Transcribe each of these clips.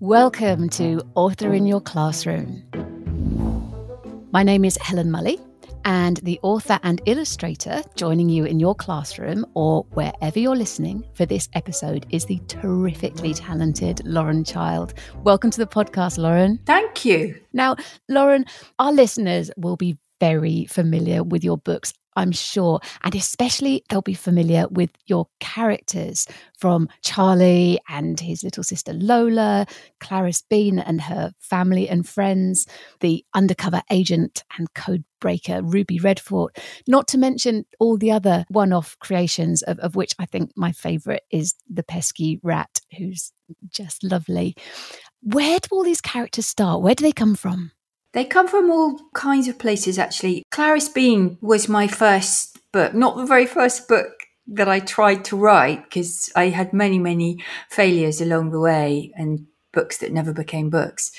Welcome to Author in Your Classroom. My name is Helen Mulley, and the author and illustrator joining you in your classroom or wherever you're listening for this episode is the terrifically talented Lauren Child. Welcome to the podcast, Lauren. Thank you. Now, Lauren, our listeners will be very familiar with your books I'm sure. And especially they'll be familiar with your characters from Charlie and his little sister Lola, Clarice Bean and her family and friends, the undercover agent and code breaker Ruby Redfort, not to mention all the other one off creations, of, of which I think my favourite is the pesky rat, who's just lovely. Where do all these characters start? Where do they come from? They come from all kinds of places, actually. Clarice Bean was my first book, not the very first book that I tried to write, because I had many, many failures along the way and books that never became books.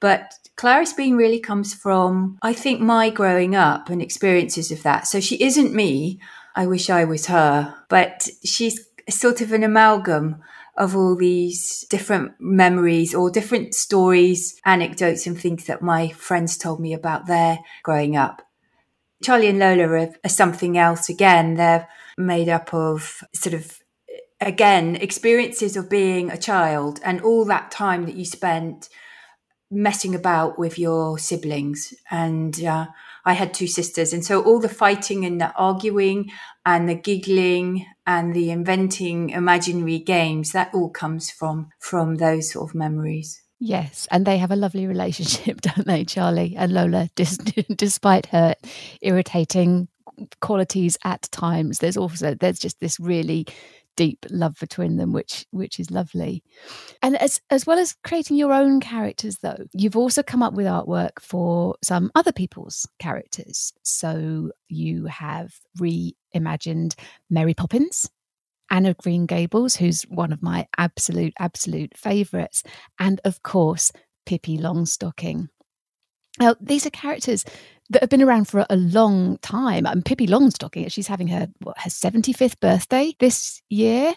But Clarice Bean really comes from, I think, my growing up and experiences of that. So she isn't me. I wish I was her, but she's sort of an amalgam of all these different memories or different stories, anecdotes, and things that my friends told me about their growing up. Charlie and Lola are, are something else again. They're made up of sort of again experiences of being a child and all that time that you spent messing about with your siblings and uh, i had two sisters and so all the fighting and the arguing and the giggling and the inventing imaginary games that all comes from from those sort of memories Yes, and they have a lovely relationship, don't they, Charlie and Lola? despite her irritating qualities at times, there's also there's just this really deep love between them, which which is lovely. And as as well as creating your own characters, though, you've also come up with artwork for some other people's characters. So you have reimagined Mary Poppins, Anne of Green Gables, who's one of my absolute absolute favourites, and of course Pippi Longstocking. Now, these are characters that have been around for a long time. And Pippi Longstocking, she's having her what, her 75th birthday this year.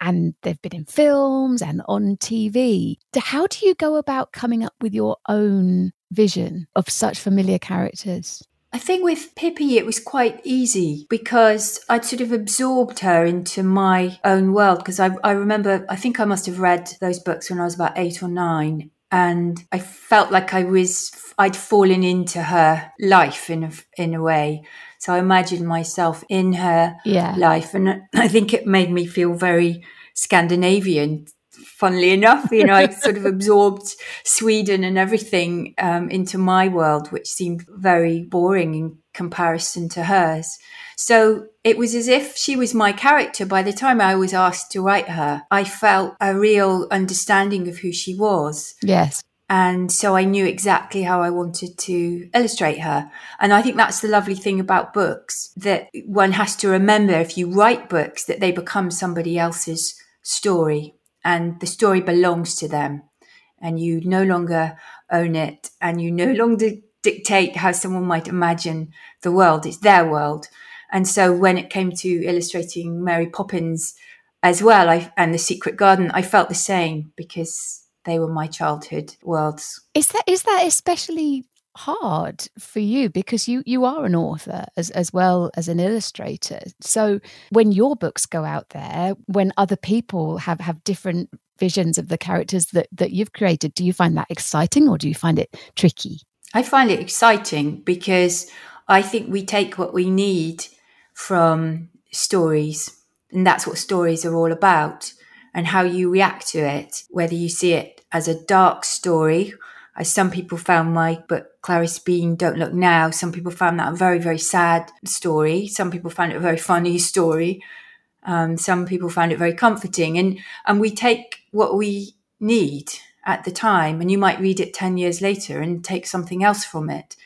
And they've been in films and on TV. How do you go about coming up with your own vision of such familiar characters? I think with Pippi, it was quite easy because I'd sort of absorbed her into my own world. Because I, I remember, I think I must have read those books when I was about eight or nine and I felt like I was I'd fallen into her life in a, in a way. So I imagined myself in her yeah. life, and I think it made me feel very Scandinavian. Funnily enough, you know, I sort of absorbed Sweden and everything um, into my world, which seemed very boring in comparison to hers. So it was as if she was my character. By the time I was asked to write her, I felt a real understanding of who she was. Yes. And so I knew exactly how I wanted to illustrate her. And I think that's the lovely thing about books that one has to remember if you write books that they become somebody else's story and the story belongs to them and you no longer own it and you no longer dictate how someone might imagine the world. It's their world. And so when it came to illustrating Mary Poppins as well, I, and The Secret Garden, I felt the same because they were my childhood worlds. Is that is that especially hard for you? Because you you are an author as as well as an illustrator. So when your books go out there when other people have have different visions of the characters that that you've created do you find that exciting or do you find it tricky? I find it exciting because i think we take what we need from stories. And that's what stories are all about and how you react to it, whether you see it as a dark story, as some people found my book Clarice Bean Don't Look Now. Some people found that a very, very sad story. Some people found it a very funny story. Um, some people found it very comforting. And, and we take what we need at the time, and you might read it 10 years later and take something else from it.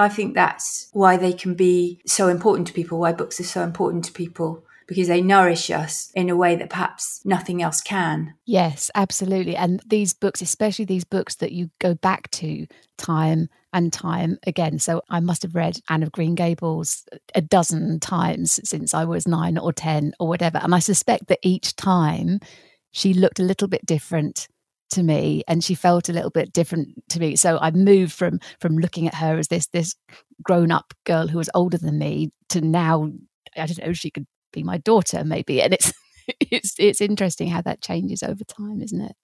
I think that's why they can be so important to people, why books are so important to people, because they nourish us in a way that perhaps nothing else can. Yes, absolutely. And these books, especially these books that you go back to time and time again. So I must have read Anne of Green Gables a dozen times since I was nine or 10 or whatever. And I suspect that each time she looked a little bit different to me and she felt a little bit different to me. So i moved from from looking at her as this this grown up girl who was older than me to now i don't know she could be my daughter maybe. And it's it's it's interesting how that changes over time isn't it?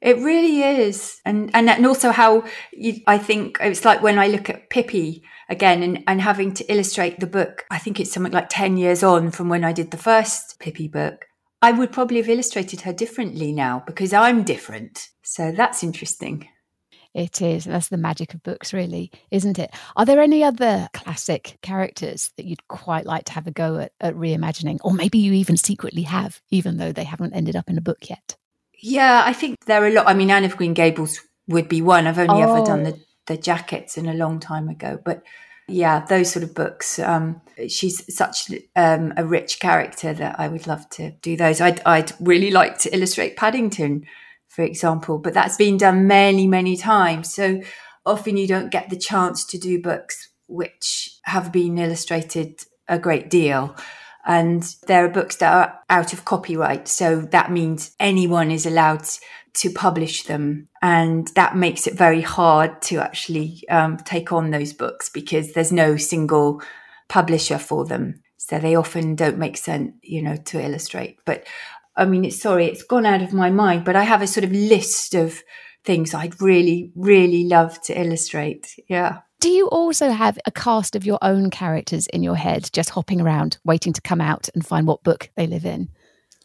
It really is. And and, and also how you, i think it's like when i look at pippi again and, and having to illustrate the book i think it's something like 10 years on from when i did the first pippi book I would probably have illustrated her differently now because I'm different. So that's interesting. It is. That's the magic of books, really, isn't it? Are there any other classic characters that you'd quite like to have a go at, at reimagining? Or maybe you even secretly have, even though they haven't ended up in a book yet? Yeah, I think there are a lot. I mean, Anne of Green Gables would be one. I've only oh. ever done oh. the, the jackets in a long time ago. But yeah, those sort of books. Um, she's such um, a rich character that I would love to do those. I'd, I'd really like to illustrate Paddington, for example, but that's been done many, many times. So often you don't get the chance to do books which have been illustrated a great deal. And there are books that are out of copyright. So that means anyone is allowed to publish them. And that makes it very hard to actually um, take on those books because there's no single publisher for them. So they often don't make sense, you know, to illustrate. But I mean, it's sorry, it's gone out of my mind, but I have a sort of list of things I'd really, really love to illustrate. Yeah. Do you also have a cast of your own characters in your head, just hopping around, waiting to come out and find what book they live in?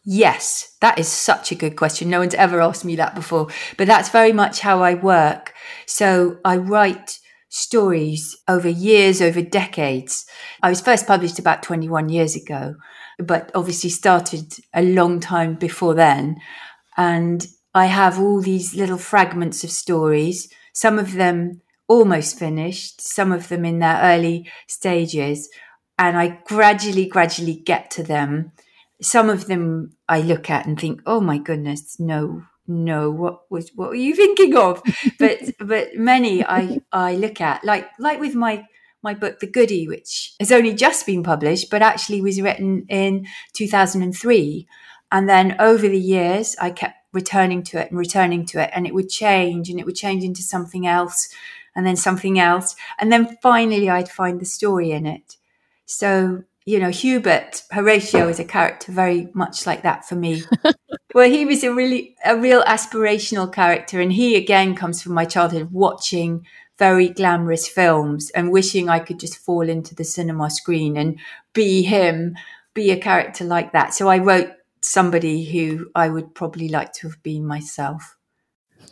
Yes, that is such a good question. No one's ever asked me that before, but that's very much how I work. So I write stories over years, over decades. I was first published about 21 years ago, but obviously started a long time before then. And I have all these little fragments of stories, some of them almost finished, some of them in their early stages. And I gradually, gradually get to them some of them I look at and think, oh my goodness, no, no, what was what were you thinking of? but but many I I look at like like with my my book The Goody, which has only just been published, but actually was written in 2003. And then over the years, I kept returning to it and returning to it, and it would change and it would change into something else and then something else. And then finally, I'd find the story in it. So you know, Hubert Horatio is a character very much like that for me. Where he was a really a real aspirational character, and he again comes from my childhood watching very glamorous films and wishing I could just fall into the cinema screen and be him, be a character like that. So I wrote somebody who I would probably like to have been myself.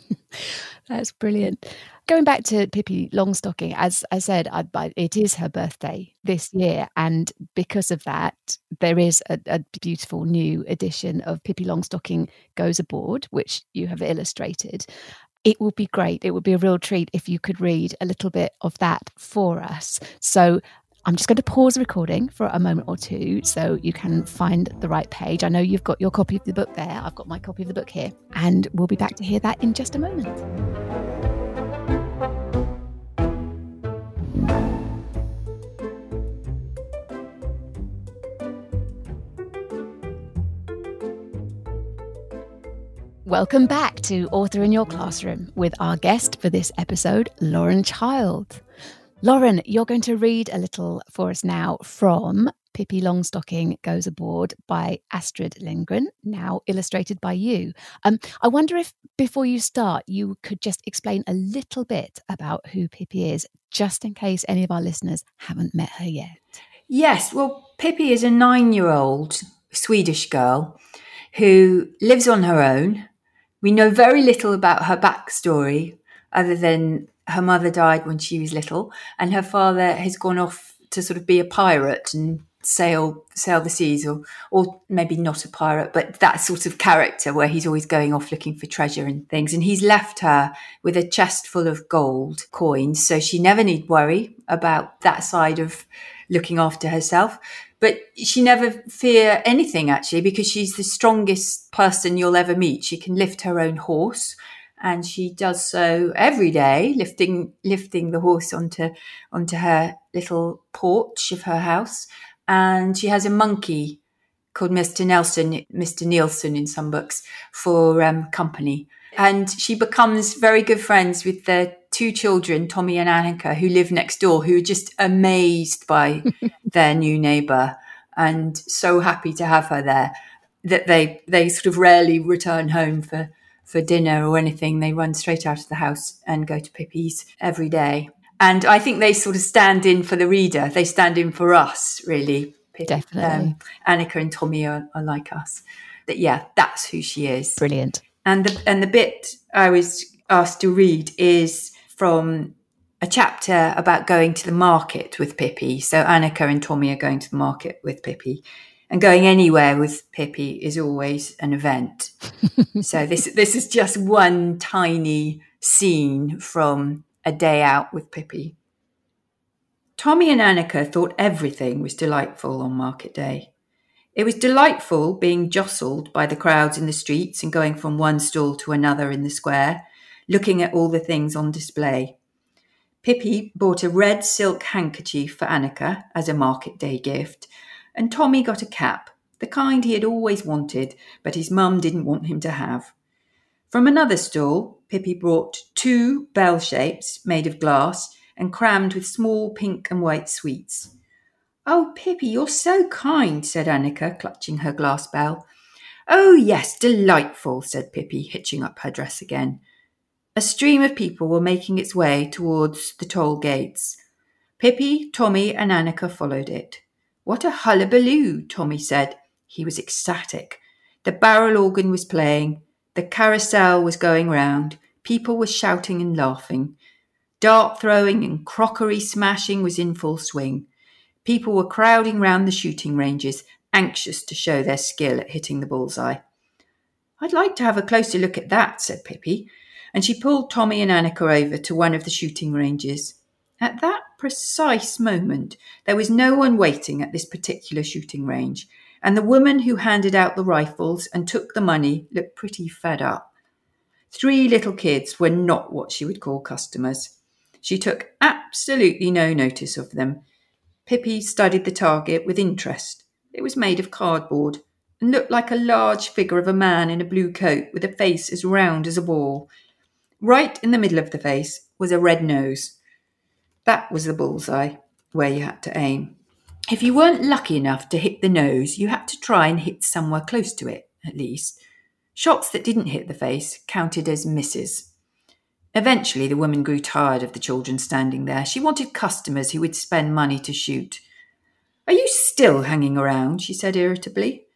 That's brilliant. Going back to Pippi Longstocking, as I said, I, I, it is her birthday this year, and because of that, there is a, a beautiful new edition of Pippi Longstocking Goes Aboard, which you have illustrated. It would be great. It would be a real treat if you could read a little bit of that for us. So I'm just going to pause the recording for a moment or two so you can find the right page. I know you've got your copy of the book there. I've got my copy of the book here. And we'll be back to hear that in just a moment. Welcome back to Author in Your Classroom with our guest for this episode, Lauren Child. Lauren, you're going to read a little for us now from Pippi Longstocking Goes Aboard by Astrid Lindgren, now illustrated by you. Um, I wonder if before you start, you could just explain a little bit about who Pippi is, just in case any of our listeners haven't met her yet. Yes, well, Pippi is a nine year old Swedish girl who lives on her own we know very little about her backstory other than her mother died when she was little and her father has gone off to sort of be a pirate and sail sail the seas or or maybe not a pirate but that sort of character where he's always going off looking for treasure and things. And he's left her with a chest full of gold coins so she never need worry about that side of looking after herself but she never fear anything actually because she's the strongest person you'll ever meet. She can lift her own horse and she does so every day, lifting lifting the horse onto onto her little porch of her house. And she has a monkey called Mr. Nelson, Mr. Nielsen in some books for um, company. And she becomes very good friends with the two children, Tommy and Annika, who live next door, who are just amazed by their new neighbour and so happy to have her there that they they sort of rarely return home for for dinner or anything. They run straight out of the house and go to Pippi's every day. And I think they sort of stand in for the reader. They stand in for us, really. Definitely. Um, Annika and Tommy are, are like us. That yeah, that's who she is. Brilliant. And the and the bit I was asked to read is from a chapter about going to the market with Pippi. So Annika and Tommy are going to the market with Pippi. And going anywhere with Pippi is always an event. so this this is just one tiny scene from a day out with Pippi. Tommy and Annika thought everything was delightful on market day. It was delightful being jostled by the crowds in the streets and going from one stall to another in the square, looking at all the things on display. Pippi bought a red silk handkerchief for Annika as a market day gift, and Tommy got a cap, the kind he had always wanted, but his mum didn't want him to have. From another stall, Pippi brought two bell shapes made of glass and crammed with small pink and white sweets. Oh, Pippi, you're so kind, said Annika, clutching her glass bell. Oh, yes, delightful, said Pippi, hitching up her dress again. A stream of people were making its way towards the toll gates. Pippi, Tommy, and Annika followed it. What a hullabaloo, Tommy said. He was ecstatic. The barrel organ was playing. The carousel was going round. People were shouting and laughing. Dart throwing and crockery smashing was in full swing. People were crowding round the shooting ranges, anxious to show their skill at hitting the bullseye. I'd like to have a closer look at that, said Pippi, and she pulled Tommy and Annika over to one of the shooting ranges. At that precise moment, there was no one waiting at this particular shooting range, and the woman who handed out the rifles and took the money looked pretty fed up. Three little kids were not what she would call customers. She took absolutely no notice of them. Pippi studied the target with interest. It was made of cardboard and looked like a large figure of a man in a blue coat with a face as round as a ball. Right in the middle of the face was a red nose. That was the bullseye, where you had to aim. If you weren't lucky enough to hit the nose, you had to try and hit somewhere close to it, at least. Shots that didn't hit the face counted as misses. Eventually, the woman grew tired of the children standing there. She wanted customers who would spend money to shoot. Are you still hanging around? she said irritably.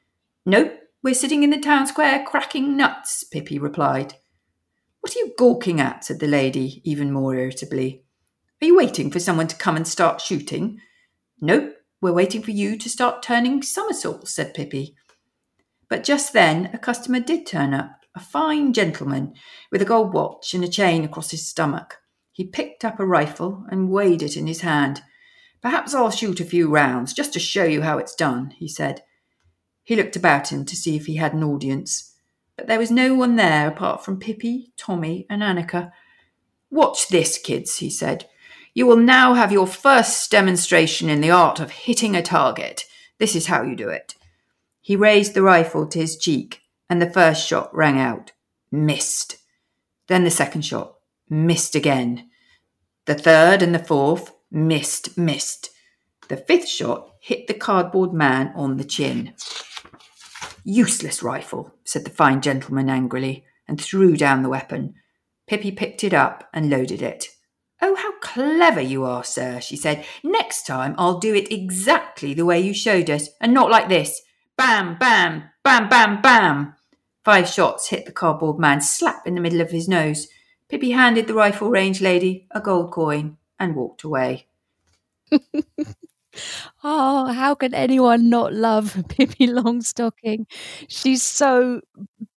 Nope, we're sitting in the town square cracking nuts, Pippi replied. What are you gawking at? said the lady, even more irritably. Are you waiting for someone to come and start shooting? Nope, we're waiting for you to start turning somersaults, said Pippi. But just then a customer did turn up a fine gentleman with a gold watch and a chain across his stomach. He picked up a rifle and weighed it in his hand. Perhaps I'll shoot a few rounds just to show you how it's done, he said. He looked about him to see if he had an audience, but there was no one there apart from Pippi, Tommy, and Annika. Watch this, kids, he said. You will now have your first demonstration in the art of hitting a target. This is how you do it. He raised the rifle to his cheek and the first shot rang out. Missed. Then the second shot. Missed again. The third and the fourth. Missed, missed. The fifth shot hit the cardboard man on the chin. Useless rifle, said the fine gentleman angrily, and threw down the weapon. Pippi picked it up and loaded it. Oh, how clever you are, sir, she said. Next time I'll do it exactly the way you showed us, and not like this. Bam, bam, bam, bam, bam. Five shots hit the cardboard man slap in the middle of his nose. Pippi handed the rifle range lady a gold coin and walked away. Oh, how can anyone not love Pippi Longstocking? She's so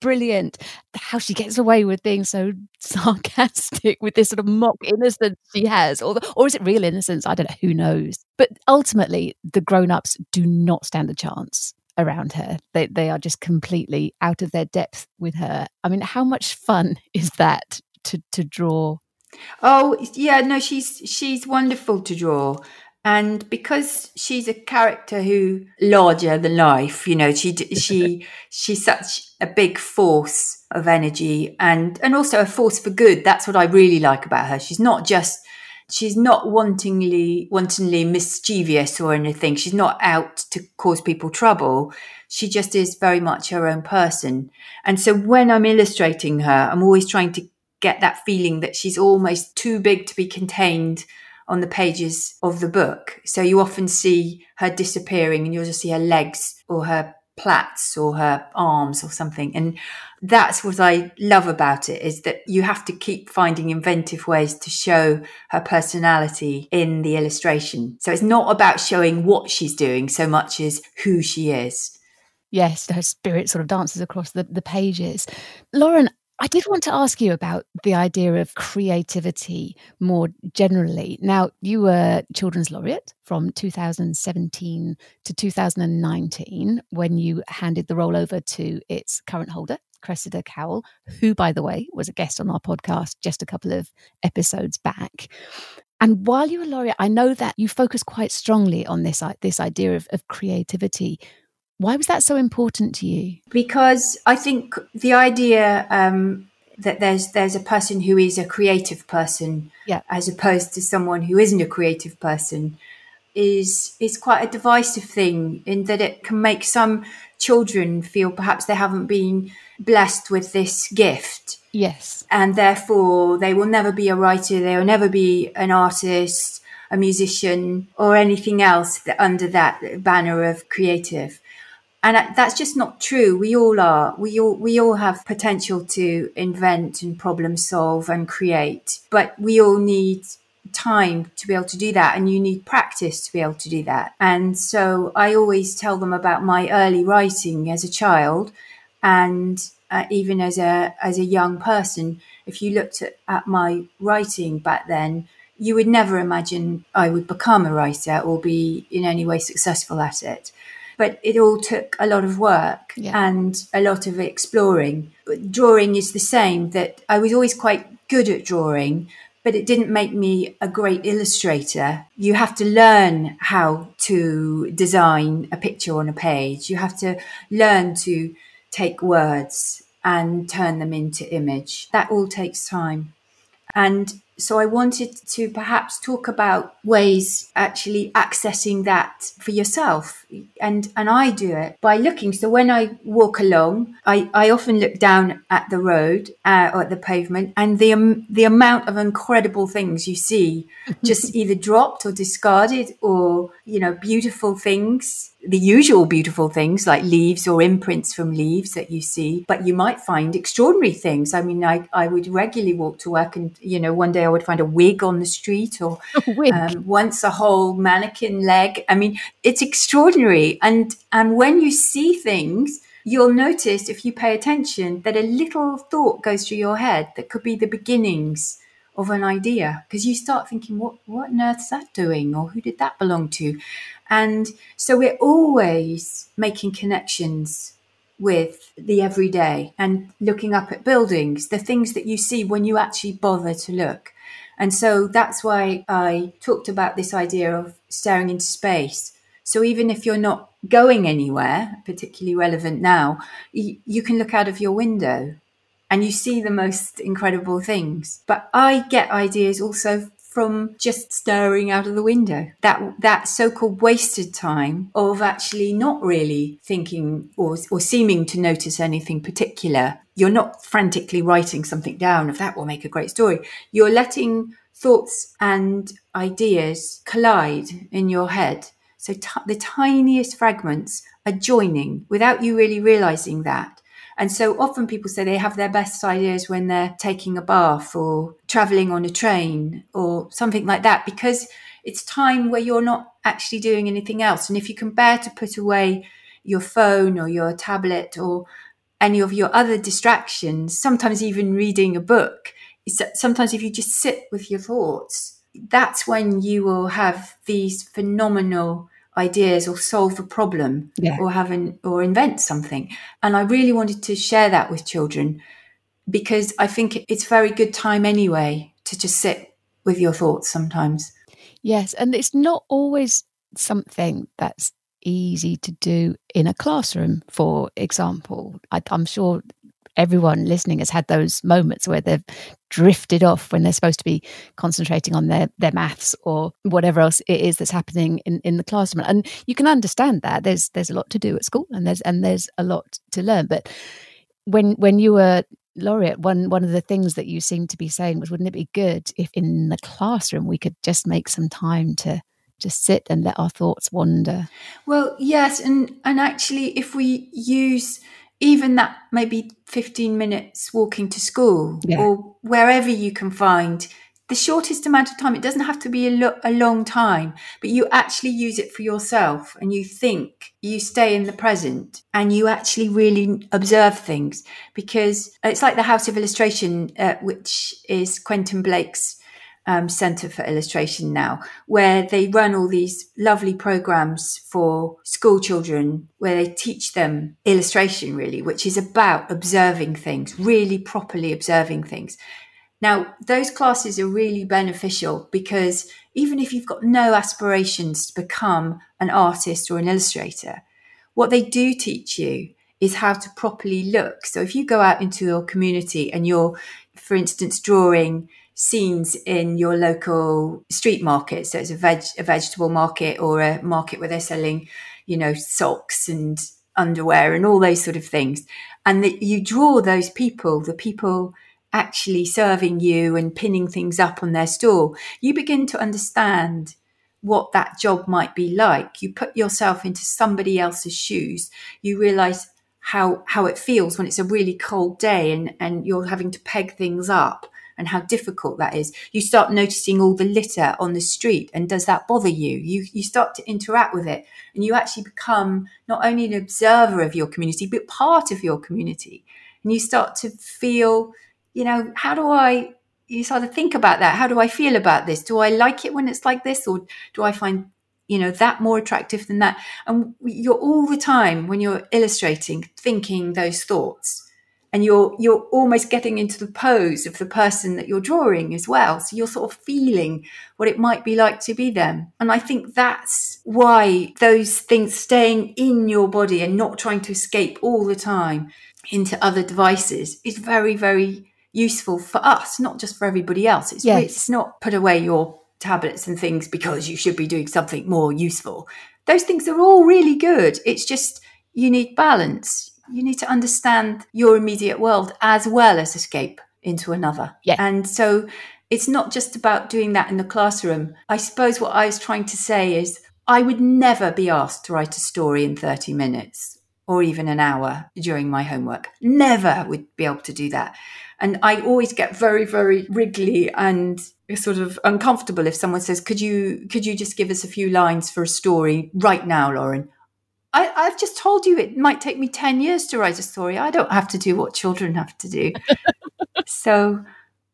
brilliant. How she gets away with being so sarcastic with this sort of mock innocence she has, or or is it real innocence? I don't know. Who knows? But ultimately, the grown-ups do not stand a chance around her. They they are just completely out of their depth with her. I mean, how much fun is that to to draw? Oh yeah, no, she's she's wonderful to draw. And because she's a character who larger than life, you know, she she she's such a big force of energy and and also a force for good. That's what I really like about her. She's not just she's not wantingly wantonly mischievous or anything. She's not out to cause people trouble. She just is very much her own person. And so when I'm illustrating her, I'm always trying to get that feeling that she's almost too big to be contained on the pages of the book. So you often see her disappearing and you'll just see her legs or her plaits or her arms or something. And that's what I love about it is that you have to keep finding inventive ways to show her personality in the illustration. So it's not about showing what she's doing so much as who she is. Yes, her spirit sort of dances across the, the pages. Lauren, I did want to ask you about the idea of creativity more generally. Now, you were Children's Laureate from 2017 to 2019 when you handed the role over to its current holder, Cressida Cowell, who, by the way, was a guest on our podcast just a couple of episodes back. And while you were laureate, I know that you focus quite strongly on this, this idea of, of creativity. Why was that so important to you? Because I think the idea um, that there's there's a person who is a creative person, yeah. as opposed to someone who isn't a creative person, is is quite a divisive thing in that it can make some children feel perhaps they haven't been blessed with this gift. Yes, and therefore they will never be a writer. They will never be an artist, a musician, or anything else that under that banner of creative and that's just not true. We all are. We all we all have potential to invent and problem solve and create but we all need time to be able to do that and you need practice to be able to do that. And so i always tell them about my early writing as a child and uh, even as a as a young person. If you looked at, at my writing back then you would never imagine i would become a writer or be in any way successful at it but it all took a lot of work yeah. and a lot of exploring. Drawing is the same, that I was always quite good at drawing, but it didn't make me a great illustrator. You have to learn how to design a picture on a page. You have to learn to take words and turn them into image. That all takes time. And so I wanted to perhaps talk about ways actually accessing that for yourself. And and I do it by looking. So when I walk along, I, I often look down at the road uh, or at the pavement and the um, the amount of incredible things you see just either dropped or discarded or you know beautiful things the usual beautiful things like leaves or imprints from leaves that you see, but you might find extraordinary things. I mean, I, I would regularly walk to work and, you know, one day I would find a wig on the street or um, once a whole mannequin leg. I mean, it's extraordinary. And, and when you see things, you'll notice if you pay attention that a little thought goes through your head that could be the beginnings of an idea because you start thinking what what on earth's that doing or who did that belong to and so we're always making connections with the everyday and looking up at buildings, the things that you see when you actually bother to look. And so that's why I talked about this idea of staring into space. So even if you're not going anywhere, particularly relevant now, you, you can look out of your window and you see the most incredible things. But I get ideas also from just staring out of the window. That that so-called wasted time of actually not really thinking or or seeming to notice anything particular. You're not frantically writing something down if that will make a great story. You're letting thoughts and ideas collide in your head. So t- the tiniest fragments are joining without you really realizing that. And so often people say they have their best ideas when they're taking a bath or traveling on a train or something like that, because it's time where you're not actually doing anything else. And if you can bear to put away your phone or your tablet or any of your other distractions, sometimes even reading a book, sometimes if you just sit with your thoughts, that's when you will have these phenomenal ideas or solve a problem yeah. or have an, or invent something. And I really wanted to share that with children because I think it's very good time anyway to just sit with your thoughts sometimes. Yes, and it's not always something that's easy to do in a classroom, for example. I, am sure everyone listening has had those moments where they've drifted off when they're supposed to be concentrating on their their maths or whatever else it is that's happening in, in the classroom. And you can understand that. There's there's a lot to do at school and there's and there's a lot to learn. But when when you were laureate one one of the things that you seemed to be saying was wouldn't it be good if in the classroom we could just make some time to just sit and let our thoughts wander? Well yes and and actually if we use even that maybe 15 minutes walking to school yeah. or wherever you can find the shortest amount of time it doesn't have to be a, lo- a, long time but you actually use it for yourself and you think you stay in the present and you actually really observe things because it's like the house of illustration uh, which is quentin blake's um, Centre for Illustration now, where they run all these lovely programs for school children where they teach them illustration, really, which is about observing things, really properly observing things. Now, those classes are really beneficial because even if you've got no aspirations to become an artist or an illustrator, what they do teach you is how to properly look. So if you go out into your community and you're, for instance, drawing scenes in your local street market. So it's a veg a vegetable market or a market where they're selling, you know, socks and underwear and all those sort of things. And that you draw those people, the people actually serving you and pinning things up on their store, you begin to understand what that job might be like. You put yourself into somebody else's shoes. You realize how how it feels when it's a really cold day and, and you're having to peg things up and how difficult that is. You start noticing all the litter on the street, and does that bother you? You you start to interact with it, and you actually become not only an observer of your community, but part of your community. And you start to feel, you know, how do I? You start to think about that. How do I feel about this? Do I like it when it's like this, or do I find you know that more attractive than that and you're all the time when you're illustrating thinking those thoughts and you're you're almost getting into the pose of the person that you're drawing as well. So you're sort of feeling what it might be like to be them. And i think that's why those things staying in your body and not trying to escape all the time into other devices is very very useful for us not just for everybody else. It's, yes. it's not put away your tablets and things because you should be doing something more useful. Those things are all really good. It's just you need balance you need to understand your immediate world as well as escape into another. Yeah. And so it's not just about doing that in the classroom. I suppose what I was trying to say is I would never be asked to write a story in 30 minutes or even an hour during my homework. Never would be able to do that. And I always get very, very wriggly and sort of uncomfortable if someone says, Could you could you just give us a few lines for a story right now, Lauren? I, have just told you it might take me 10 years to write a story. I don't have to do what children have to do. so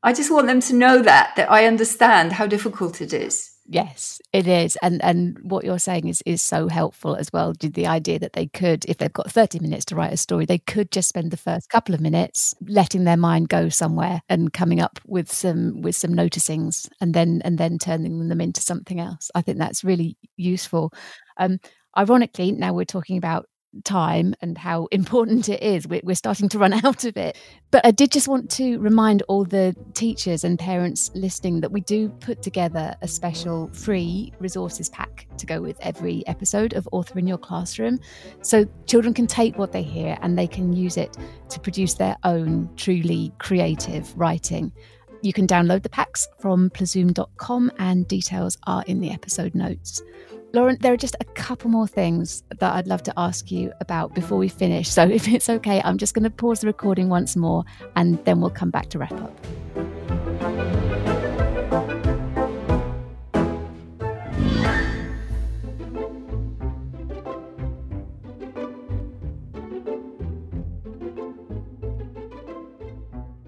I just want them to know that, that I understand how difficult it is. Yes, it is. And and what you're saying is is so helpful as well. The idea that they could, if they've got 30 minutes to write a story, they could just spend the first couple of minutes letting their mind go somewhere and coming up with some with some noticings and then and then turning them into something else. I think that's really useful. Um, ironically, now we're talking about time and how important it is. We're, starting to run out of it. But I did just want to remind all the teachers and parents listening that we do put together a special free resources pack to go with every episode of Author in Your Classroom. So children can take what they hear and they can use it to produce their own truly creative writing. You can download the packs from plazoom.com and details are in the episode notes. Lauren, there are just a couple more things that I'd love to ask you about before we finish. So, if it's okay, I'm just going to pause the recording once more and then we'll come back to wrap up.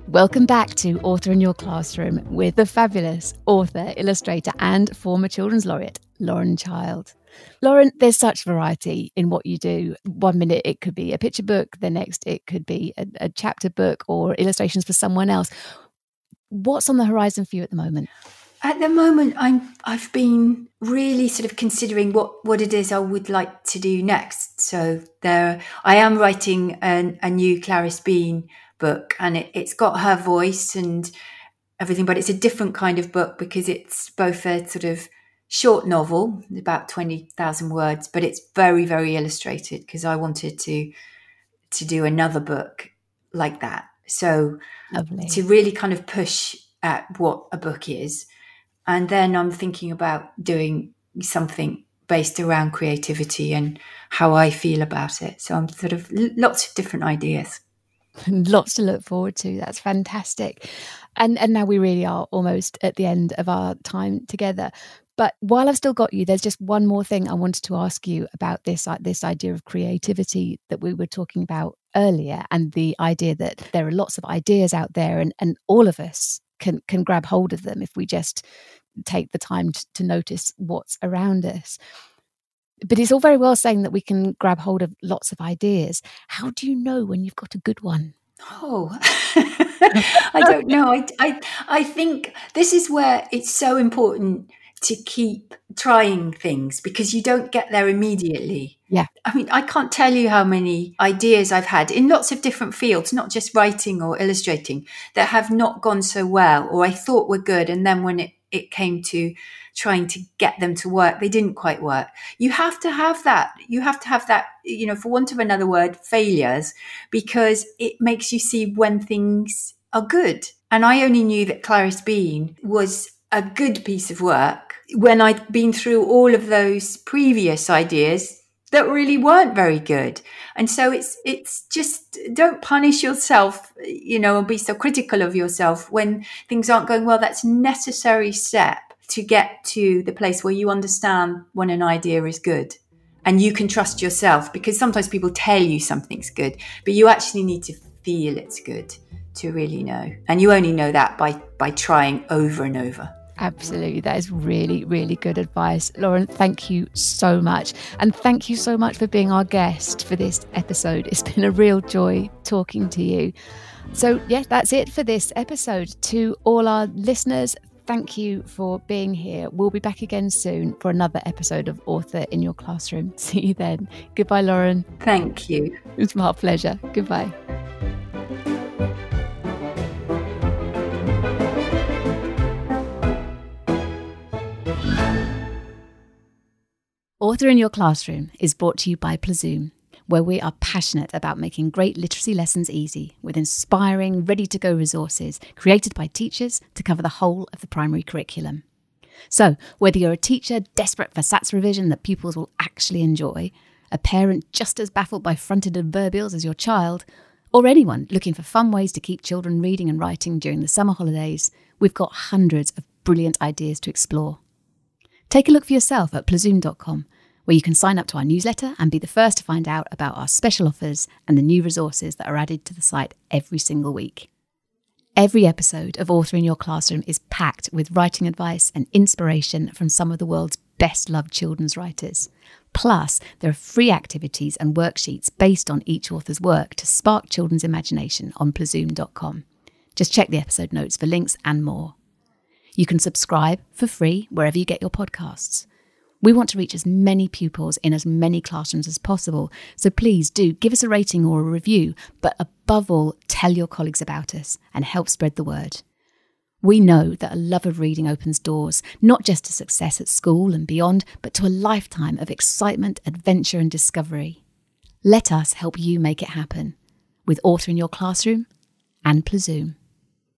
Welcome back to Author in Your Classroom with the fabulous author, illustrator, and former Children's Laureate, Lauren Child. Lauren, there's such variety in what you do. One minute it could be a picture book, the next it could be a, a chapter book or illustrations for someone else. What's on the horizon for you at the moment? At the moment, I'm I've been really sort of considering what what it is I would like to do next. So there, I am writing an, a new Clarice Bean book and it, it's got her voice and everything, but it's a different kind of book because it's both a sort of short novel, about 20,000 words, but it's very, very illustrated because I wanted to to do another book like that. So Lovely. to really kind of push at what a book is. And then I'm thinking about doing something based around creativity and how I feel about it. So I'm sort of lots of different ideas. Lots to look forward to. That's fantastic. And and now we really are almost at the end of our time together. But while I've still got you, there's just one more thing I wanted to ask you about this uh, this idea of creativity that we were talking about earlier, and the idea that there are lots of ideas out there, and and all of us can can grab hold of them if we just take the time to, to notice what's around us but it's all very well saying that we can grab hold of lots of ideas. How do you know when you've got a good one? Oh, I don't know. I, I, I think this is where it's so important to keep trying things because you don't get there immediately. Yeah. I mean, I can't tell you how many ideas I've had in lots of different fields, not just writing or illustrating, that have not gone so well or I thought were good. And then when it, it came to trying to get them to work, they didn't quite work. You have to have that. You have to have that, you know, for want of another word, failures, because it makes you see when things are good. And I only knew that Clarice Bean was a good piece of work when I'd been through all of those previous ideas that really weren't very good. And so it's it's just don't punish yourself, you know, and be so critical of yourself when things aren't going well. That's a necessary step to get to the place where you understand when an idea is good. And you can trust yourself because sometimes people tell you something's good, but you actually need to feel it's good to really know. And you only know that by by trying over and over. Absolutely. That is really, really good advice. Lauren, thank you so much. And thank you so much for being our guest for this episode. It's been a real joy talking to you. So, yeah, that's it for this episode. To all our listeners, thank you for being here. We'll be back again soon for another episode of Author in Your Classroom. See you then. Goodbye, Lauren. Thank you. It was my pleasure. Goodbye. Author in Your Classroom is brought to you by Plazoom, where we are passionate about making great literacy lessons easy with inspiring, ready to go resources created by teachers to cover the whole of the primary curriculum. So, whether you're a teacher desperate for SATS revision that pupils will actually enjoy, a parent just as baffled by fronted adverbials as your child, or anyone looking for fun ways to keep children reading and writing during the summer holidays, we've got hundreds of brilliant ideas to explore. Take a look for yourself at plazoom.com, where you can sign up to our newsletter and be the first to find out about our special offers and the new resources that are added to the site every single week. Every episode of Author in Your Classroom is packed with writing advice and inspiration from some of the world's best loved children's writers. Plus, there are free activities and worksheets based on each author's work to spark children's imagination on plazoom.com. Just check the episode notes for links and more. You can subscribe for free wherever you get your podcasts. We want to reach as many pupils in as many classrooms as possible, so please do give us a rating or a review, but above all, tell your colleagues about us and help spread the word. We know that a love of reading opens doors, not just to success at school and beyond, but to a lifetime of excitement, adventure, and discovery. Let us help you make it happen with Author in Your Classroom and Plazoom.